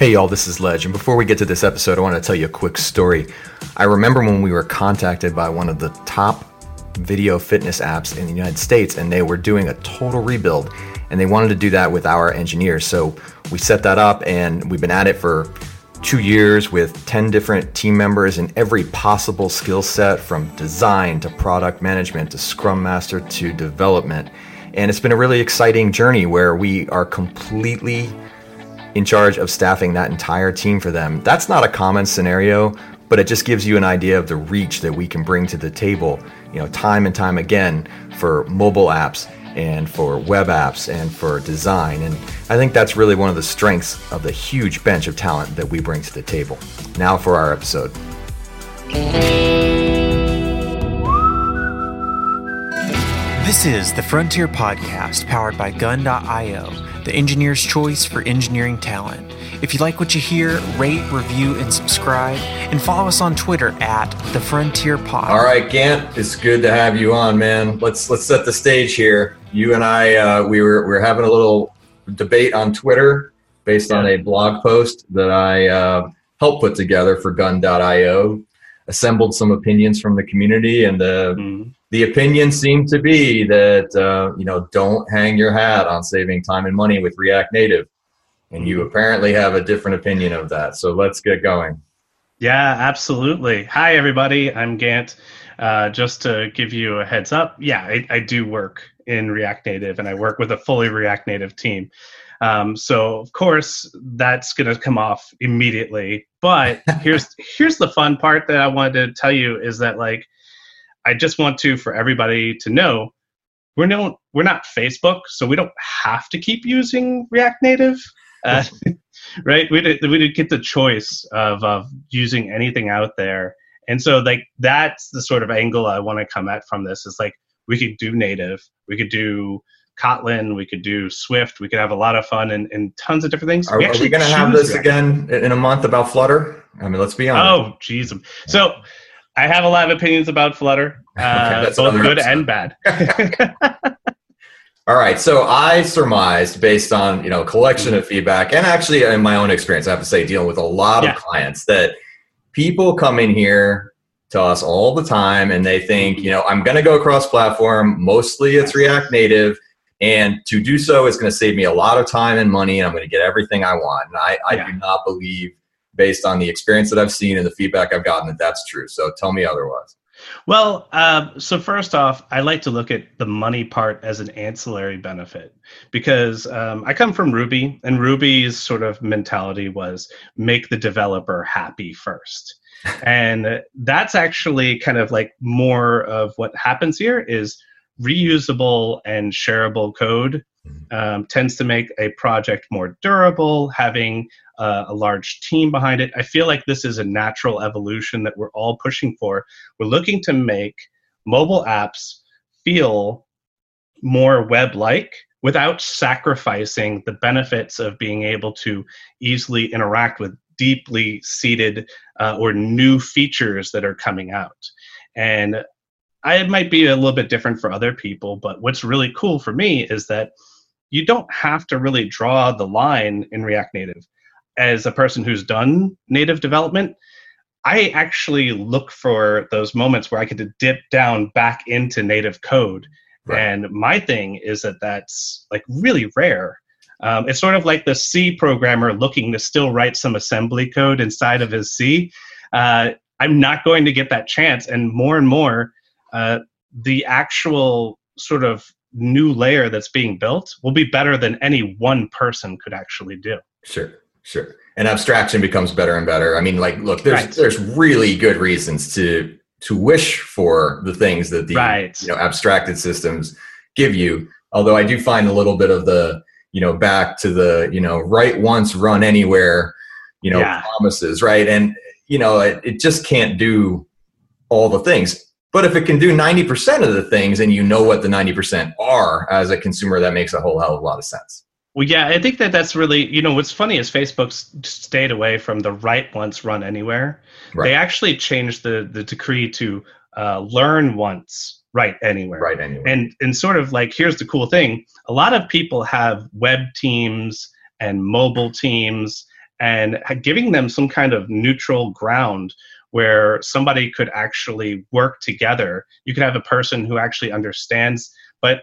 Hey, y'all, this is Ledge. And before we get to this episode, I want to tell you a quick story. I remember when we were contacted by one of the top video fitness apps in the United States, and they were doing a total rebuild, and they wanted to do that with our engineers. So we set that up, and we've been at it for two years with 10 different team members in every possible skill set from design to product management to scrum master to development. And it's been a really exciting journey where we are completely in charge of staffing that entire team for them. That's not a common scenario, but it just gives you an idea of the reach that we can bring to the table, you know, time and time again for mobile apps and for web apps and for design. And I think that's really one of the strengths of the huge bench of talent that we bring to the table. Now for our episode. This is the Frontier Podcast powered by Gun.io, the engineer's choice for engineering talent. If you like what you hear, rate, review, and subscribe, and follow us on Twitter at the Frontier Pod. All right, Gant, it's good to have you on, man. Let's let's set the stage here. You and I, uh, we were we were having a little debate on Twitter based on a blog post that I uh, helped put together for Gun.io. Assembled some opinions from the community, and the mm the opinion seemed to be that uh, you know don't hang your hat on saving time and money with React Native, and you apparently have a different opinion of that. So let's get going. Yeah, absolutely. Hi, everybody. I'm Gant. Uh, just to give you a heads up, yeah, I, I, do work in React Native, and I work with a fully React Native team. Um, so of course that's going to come off immediately. But here's here's the fun part that I wanted to tell you is that like I just want to for everybody to know we're no we're not Facebook, so we don't have to keep using React Native. Uh, right? We did, we did get the choice of, of using anything out there. And so like that's the sort of angle I want to come at from this is like we could do native, we could do Kotlin, we could do Swift, we could have a lot of fun and, and tons of different things. Are we, we going to have this again in a month about Flutter? I mean, let's be honest. Oh, geez. So I have a lot of opinions about Flutter, uh, okay, both good episode. and bad. All right, so I surmised based on you know collection of feedback and actually in my own experience, I have to say, dealing with a lot yeah. of clients that people come in here to us all the time and they think you know I'm going to go cross platform. Mostly it's React Native. And to do so is going to save me a lot of time and money, and I'm going to get everything I want. And I, I yeah. do not believe based on the experience that I've seen and the feedback I've gotten that that's true. So tell me otherwise. Well, uh, so first off, I like to look at the money part as an ancillary benefit because um, I come from Ruby, and Ruby's sort of mentality was make the developer happy first. and that's actually kind of like more of what happens here is reusable and shareable code mm-hmm. um, tends to make a project more durable having uh, a large team behind it. I feel like this is a natural evolution that we're all pushing for. We're looking to make mobile apps feel more web like without sacrificing the benefits of being able to easily interact with deeply seated uh, or new features that are coming out. And I, might be a little bit different for other people, but what's really cool for me is that you don't have to really draw the line in React Native as a person who's done native development, I actually look for those moments where I get to dip down back into native code. Right. And my thing is that that's like really rare. Um, it's sort of like the C programmer looking to still write some assembly code inside of his C. am uh, not going to get that chance. And more and more, uh, the actual sort of new layer that's being built will be better than any one person could actually do. Sure. Sure. And abstraction becomes better and better. I mean, like, look, there's right. there's really good reasons to to wish for the things that the right. you know abstracted systems give you. Although I do find a little bit of the you know back to the you know write once, run anywhere, you know yeah. promises, right? And you know it, it just can't do all the things. But if it can do 90% of the things and you know what the 90% are as a consumer, that makes a whole hell of a lot of sense. Well, yeah, I think that that's really, you know, what's funny is Facebook's stayed away from the write once, run anywhere. Right. They actually changed the the decree to uh, learn once, write anywhere. Right anywhere. And and sort of like here's the cool thing: a lot of people have web teams and mobile teams and giving them some kind of neutral ground where somebody could actually work together. You could have a person who actually understands, but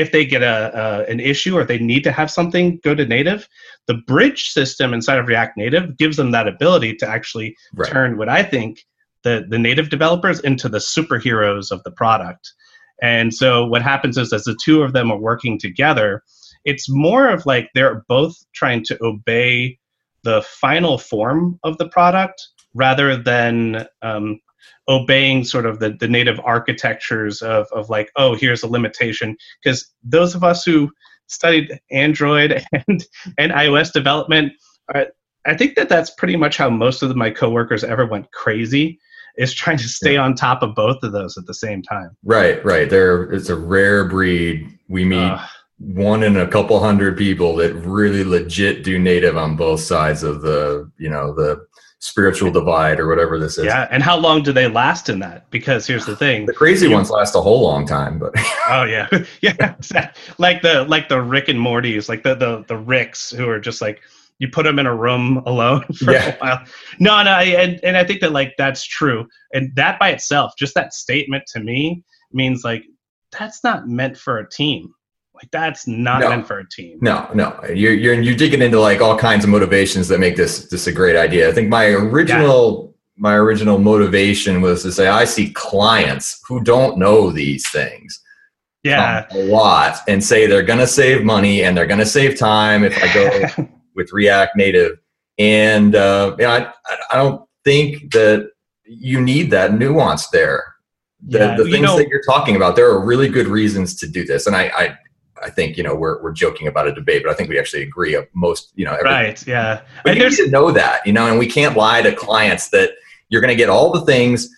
if they get a, a, an issue or they need to have something go to native, the bridge system inside of React Native gives them that ability to actually right. turn what I think the the native developers into the superheroes of the product. And so what happens is as the two of them are working together, it's more of like they're both trying to obey the final form of the product rather than um, obeying sort of the, the native architectures of, of like, oh, here's a limitation. Because those of us who studied Android and, and iOS development, I think that that's pretty much how most of my coworkers ever went crazy is trying to stay yeah. on top of both of those at the same time. Right, right. There, it's a rare breed. We meet uh, one in a couple hundred people that really legit do native on both sides of the, you know, the spiritual divide or whatever this is. Yeah, and how long do they last in that? Because here's the thing: the crazy you, ones last a whole long time. But oh yeah, yeah, like the like the Rick and Morty's, like the the the Ricks who are just like you put them in a room alone for yeah. a while. No, no, and and I think that like that's true, and that by itself, just that statement to me means like that's not meant for a team. Like that's not no. meant for a team. No, no. You're you're you're digging into like all kinds of motivations that make this this a great idea. I think my original yeah. my original motivation was to say I see clients who don't know these things. Yeah. A lot and say they're gonna save money and they're gonna save time if I go with React Native. And uh, yeah, I, I don't think that you need that nuance there. The, yeah, the things know, that you're talking about, there are really good reasons to do this. And I, I I think you know we're we're joking about a debate, but I think we actually agree of most you know. Everything. Right. Yeah. But and you need to know that you know, and we can't lie to clients that you're going to get all the things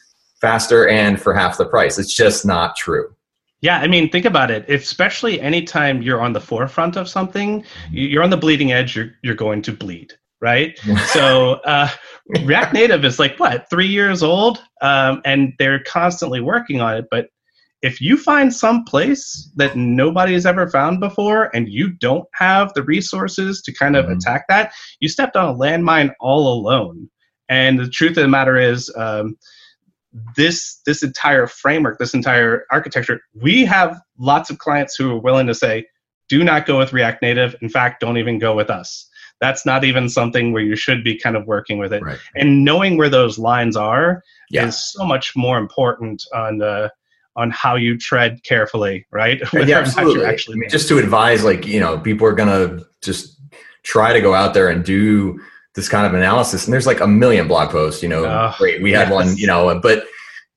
faster and for half the price. It's just not true. Yeah, I mean, think about it. Especially anytime you're on the forefront of something, you're on the bleeding edge. You're you're going to bleed, right? so uh, React Native is like what three years old, um, and they're constantly working on it. But if you find some place that nobody has ever found before and you don't have the resources to kind of mm-hmm. attack that, you stepped on a landmine all alone. And the truth of the matter is, um, this this entire framework, this entire architecture, we have lots of clients who are willing to say, "Do not go with React Native. In fact, don't even go with us." That's not even something where you should be kind of working with it. Right. And knowing where those lines are yeah. is so much more important on the on how you tread carefully, right? yeah, absolutely. Actually mean, just to advise, like you know, people are gonna just try to go out there and do this kind of analysis, and there's like a million blog posts. You know, uh, great, we had yes. one. You know, but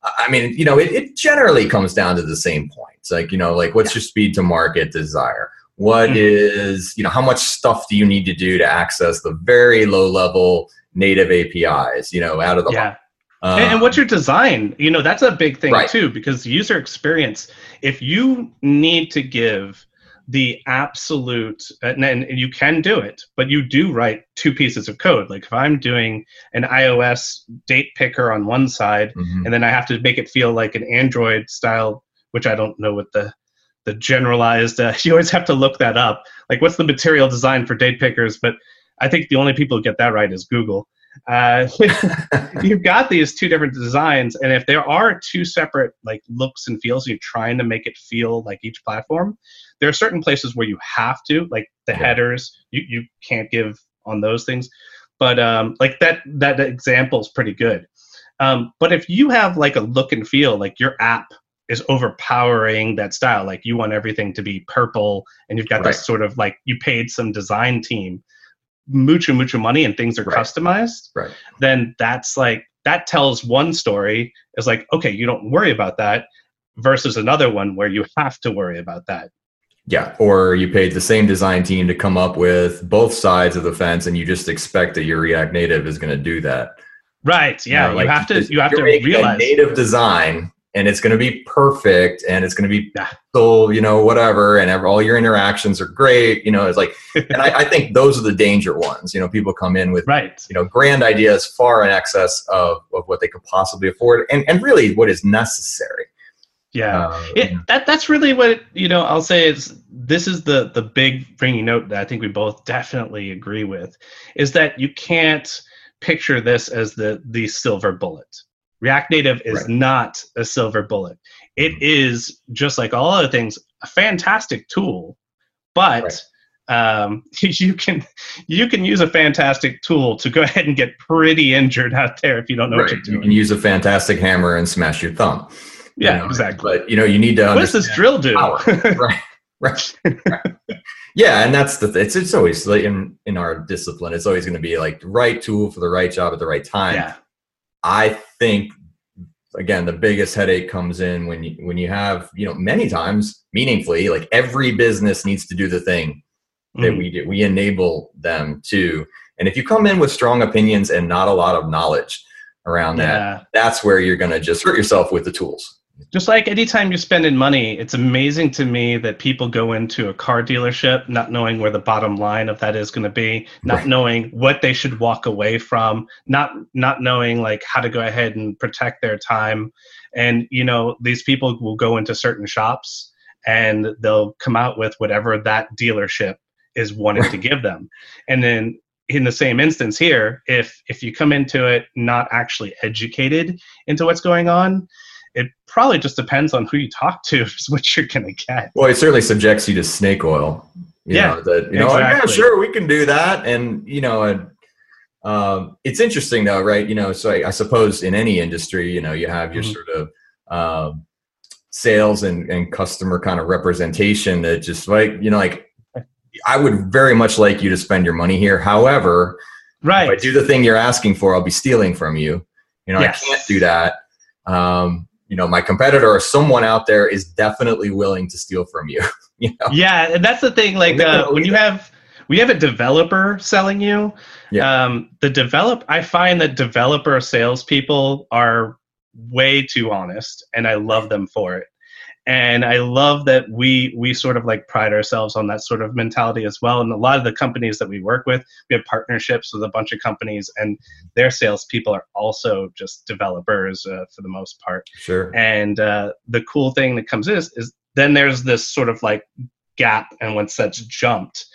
I mean, you know, it, it, generally comes down to the same points. Like you know, like what's yeah. your speed to market desire? What mm-hmm. is you know, how much stuff do you need to do to access the very low level native APIs? You know, out of the yeah. Um, and, and, what's your design? You know, that's a big thing right. too, because user experience, if you need to give the absolute, and, and you can do it, but you do write two pieces of code. Like if I'm doing an iOS date picker on one side, mm-hmm. and then I have to make it feel like an Android style, which I don't know what the the generalized. Uh, you always have to look that up. Like what's the material design for date pickers? But I think the only people who get that right is Google. Uh, you've got these two different designs, and if there are two separate like looks and feels, you're trying to make it feel like each platform. There are certain places where you have to, like the yeah. headers, you you can't give on those things. But um, like that that example is pretty good. Um, but if you have like a look and feel, like your app is overpowering that style, like you want everything to be purple, and you've got right. this sort of like you paid some design team mucho mucho money and things are right. customized right. then that's like that tells one story is like okay you don't worry about that versus another one where you have to worry about that. Yeah or you paid the same design team to come up with both sides of the fence and you just expect that your react native is going to do that. Right yeah you, know, like you have to you have to realize native design and it's going to be perfect and it's going to be so you know whatever and all your interactions are great you know it's like and I, I, think those are the danger ones you know people come in with right you know grand ideas far in excess of, of what they could possibly afford and, and really what is necessary Yeah, Uh, it, that that's really what you know. I'll say is this is the the big ringing note that I think we both definitely agree with, is that you can't picture this as the the silver bullet. React Native is Right. not a silver bullet. It is just like all other things, a fantastic tool, but um, you can you can use a fantastic tool to go ahead and get pretty injured out there if you don't know what right. you're You can use a fantastic hammer and smash your thumb. you yeah, know, exactly. But you know, you need to What does this drill do? power. right, right, right. Yeah, and that's the th- it's it's always like in in our discipline, it's always going to be like the right tool for the right job at the right time. yeah, I think again the biggest headache comes in when you when you have you know many times meaningfully like every business needs to do the thing that Mhm. we do. We enable them to. And if you come in with strong opinions and not a lot of knowledge around that that's where you're going to just hurt yourself with the tools Just like anytime you're spending money, it's amazing to me that people go into a car dealership not knowing where the bottom line of that is going to be, not Right. knowing what they should walk away from, not not knowing like how to go ahead and protect their time. And you know, these people will go into certain shops and they'll come out with whatever that dealership is wanting to give them. And then in the same instance here, if if you come into it not actually educated into what's going on, it probably just depends on who you talk to is what you're going to get. well it certainly subjects you to snake oil you Yeah, know that you know "Oh, yeah sure we can do that and you know and um, it's interesting though right you know so I, I suppose in any industry you know you have your Mhm. sort of um, sales and, and customer kind of representation that just like you know like i would very much like you to spend your money here however Right. if i do the thing you're asking for i'll be stealing from you you know Yes. i can't do that um, you know my competitor or someone out there is definitely willing to steal from you you know yeah, and that's the thing. Like uh, when you have we have a developer selling you, Yeah. um, the develop. I find that developer salespeople are way too honest, and I love them for it. And I love that we we sort of like pride ourselves on that sort of mentality as well. And a lot of the companies that we work with, we have partnerships with a bunch of companies, and their salespeople are also just developers uh, for the most part. sure And uh, the cool thing that comes is is then there's this sort of like gap, and once that's jumped,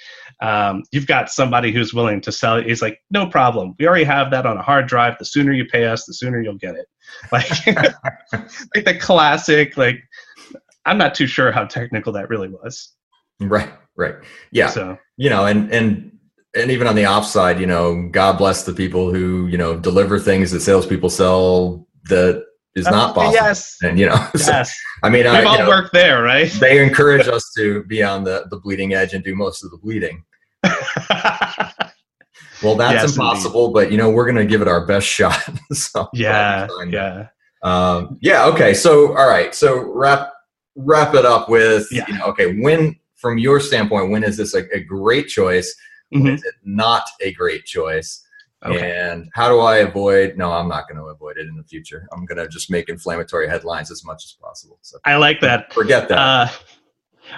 um, you've got somebody who's willing to sell it. He's like, no problem. We already have that on a hard drive. The sooner you pay us, the sooner you'll get it. Like, like the classic. Like, I'm not too sure how technical that really was. right right yeah So you know and and and even on the off side you know god bless the people who you know deliver things that salespeople sell that is not possible Yes. and you know so, Yes. i mean I, We've you all know, worked there, right? they encourage us to be on the the bleeding edge and do most of the bleeding well that's Yes, impossible but you know we're gonna give it our best shot so yeah. Yeah. um yeah okay so all right so wrap wrap it up with Yeah. you know, okay when from your standpoint when is this a, a great choice when Mhm. is it not a great choice Okay. and how do i avoid no i'm not going to avoid it in the future i'm going to just make inflammatory headlines as much as possible so I like that. forget that Uh,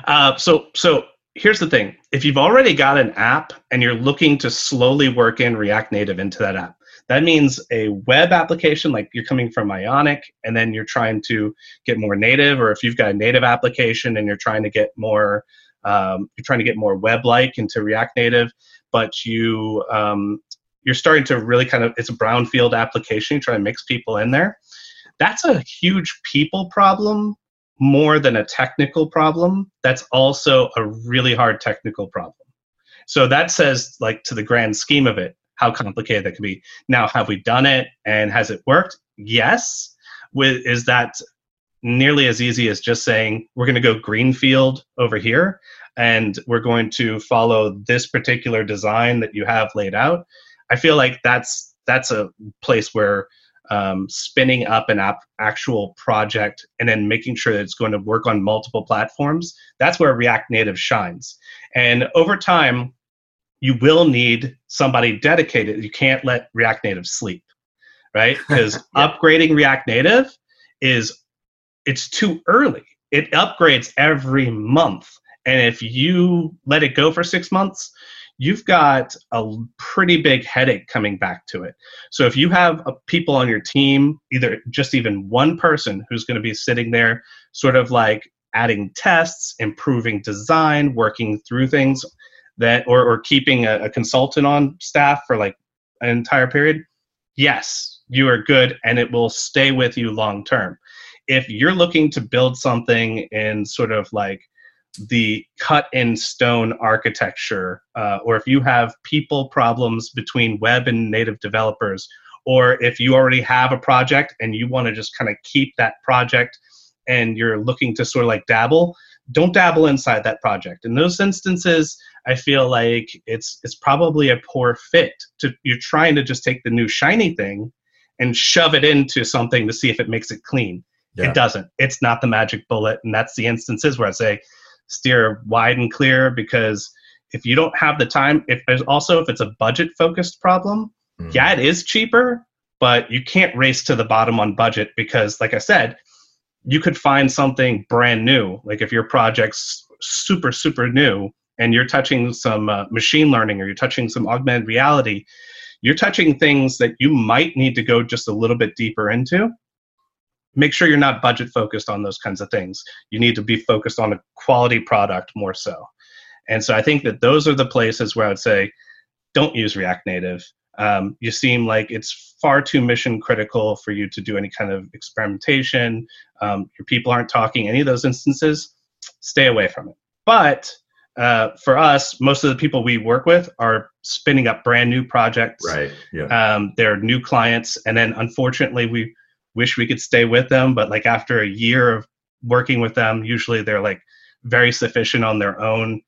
uh, so so here's the thing: if you've already got an app and you're looking to slowly work in React Native into that app, that means a web application like you're coming from Ionic, and then you're trying to get more native, or if you've got a native application and you're trying to get more, um, you're trying to get more web-like into React Native, but you um, you're starting to really kind of it's a brownfield application. You try to mix people in there. That's a huge people problem more than a technical problem that's also a really hard technical problem so that says like to the grand scheme of it how complicated that can be. Now have we done it and has it worked? Yes. With is that nearly as easy as just saying we're going to go greenfield over here and we're going to follow this particular design that you have laid out? I feel like that's that's a place where um, spinning up an app actual project and then making sure that it's going to work on multiple platforms that's where react native shines. And over time you will need somebody dedicated. You can't let react native sleep right? Because upgrading react native is it's too early. It upgrades every month. And if you let it go for six months you've got a pretty big headache coming back to it. So if you have a, people on your team, either just even one person who's going to be sitting there, sort of like adding tests, improving design, working through things that, or, or keeping a, a consultant on staff for like an entire period, yes, you are good and it will stay with you long term. If you're looking to build something in sort of like the cut in stone architecture, uh, or if you have people problems between web and native developers, or if you already have a project and you want to just kind of keep that project and you're looking to sort of like dabble, don't dabble inside that project. In those instances, I feel like it's it's probably a poor fit. To you're trying to just take the new shiny thing and shove it into something to see if it makes it clean. Yeah. It doesn't. It's not the magic bullet, and that's the instances where I say steer wide and clear because if you don't have the time, if there's also if it's a budget focused problem, mm. yeah, it is cheaper, but you can't race to the bottom on budget because, like I said, you could find something brand new. Like if your project's super super new and you're touching some uh, machine learning or you're touching some augmented reality, you're touching things that you might need to go just a little bit deeper into make sure you're not budget focused on those kinds of things. You need to be focused on a quality product more so. And so I think that those are the places where I would say, don't use React Native. Um, you seem like it's far too mission critical for you to do any kind of experimentation. Um, your people aren't talking any of those instances. Stay away from it. But uh, for us, most of the people we work with are spinning up brand new projects. Right. Yeah. Um, they're new clients, and then unfortunately, we wish we could stay with them but like after a year of working with them usually they're like very sufficient on their own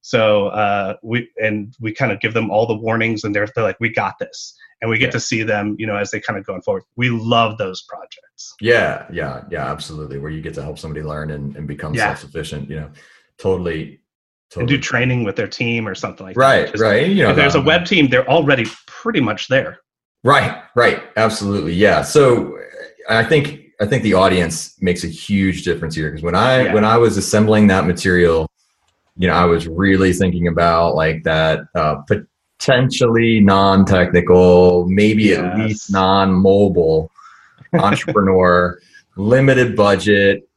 so uh, we and we kind of give them all the warnings and they're, they're like we got this and we get yeah. to see them you know as they kind of going forward we love those projects yeah yeah yeah absolutely where you get to help somebody learn and, and become yeah. self-sufficient you know totally Totally. and do training with their team or something like right, that. Right, right. You know, if there's a web team, they're already pretty much there. Right, right. Absolutely. Yeah. So I think I think the audience makes a huge difference here because when I yeah. when I was assembling that material, you know, I was really thinking about like that uh, potentially non-technical, maybe yes. at least non-mobile entrepreneur, limited budget,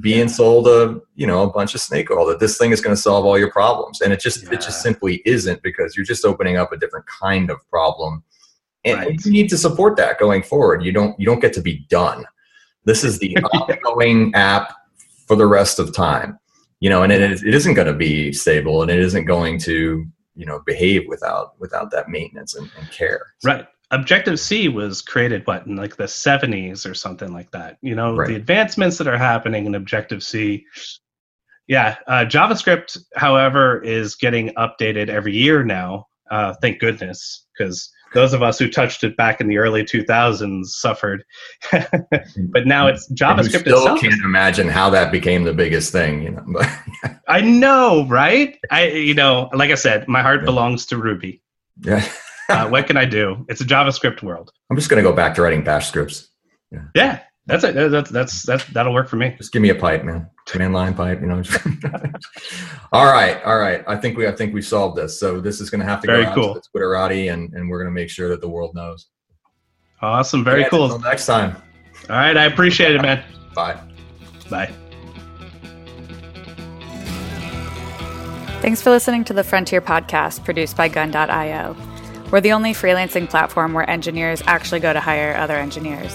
being sold a you know a bunch of snake oil that this thing is going to solve all your problems, and it just yeah. it just simply isn't because you're just opening up a different kind of problem and right. you need to support that going forward you don't you don't get to be done this is the ongoing app for the rest of time you know and it, it isn't going to be stable and it isn't going to you know behave without without that maintenance and, and care. Right. Objective c was created what in like the 70s or something like that you know right. the advancements that are happening in objective c. Yeah uh, javascript however is getting updated every year now uh, thank goodness because those of us who touched it back in the early 2000s suffered. But now it's javascript still itself. can't imagine how that became the biggest thing you know i know right? I you know like i said my heart yeah. belongs to ruby. Yeah. Uh, what can i do? It's a javascript world. I'm just going to go back to writing bash scripts. Yeah, yeah that's it. That's that's that's that'll work for me. Just give me a pipe, man. Command line pipe, you know. all right, all right. I think we I think we solved this. So this is going to have to Very go cool. out to the Twitterati, and and we're going to make sure that the world knows. Awesome. Very yeah, cool. Until next time. All right. I appreciate it, man. Bye. Bye. Thanks for listening to the Frontier podcast produced by Gun.io. We're the only freelancing platform where engineers actually go to hire other engineers.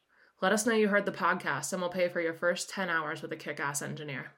Let us know you heard the podcast, and we'll pay for your first 10 hours with a kick ass engineer.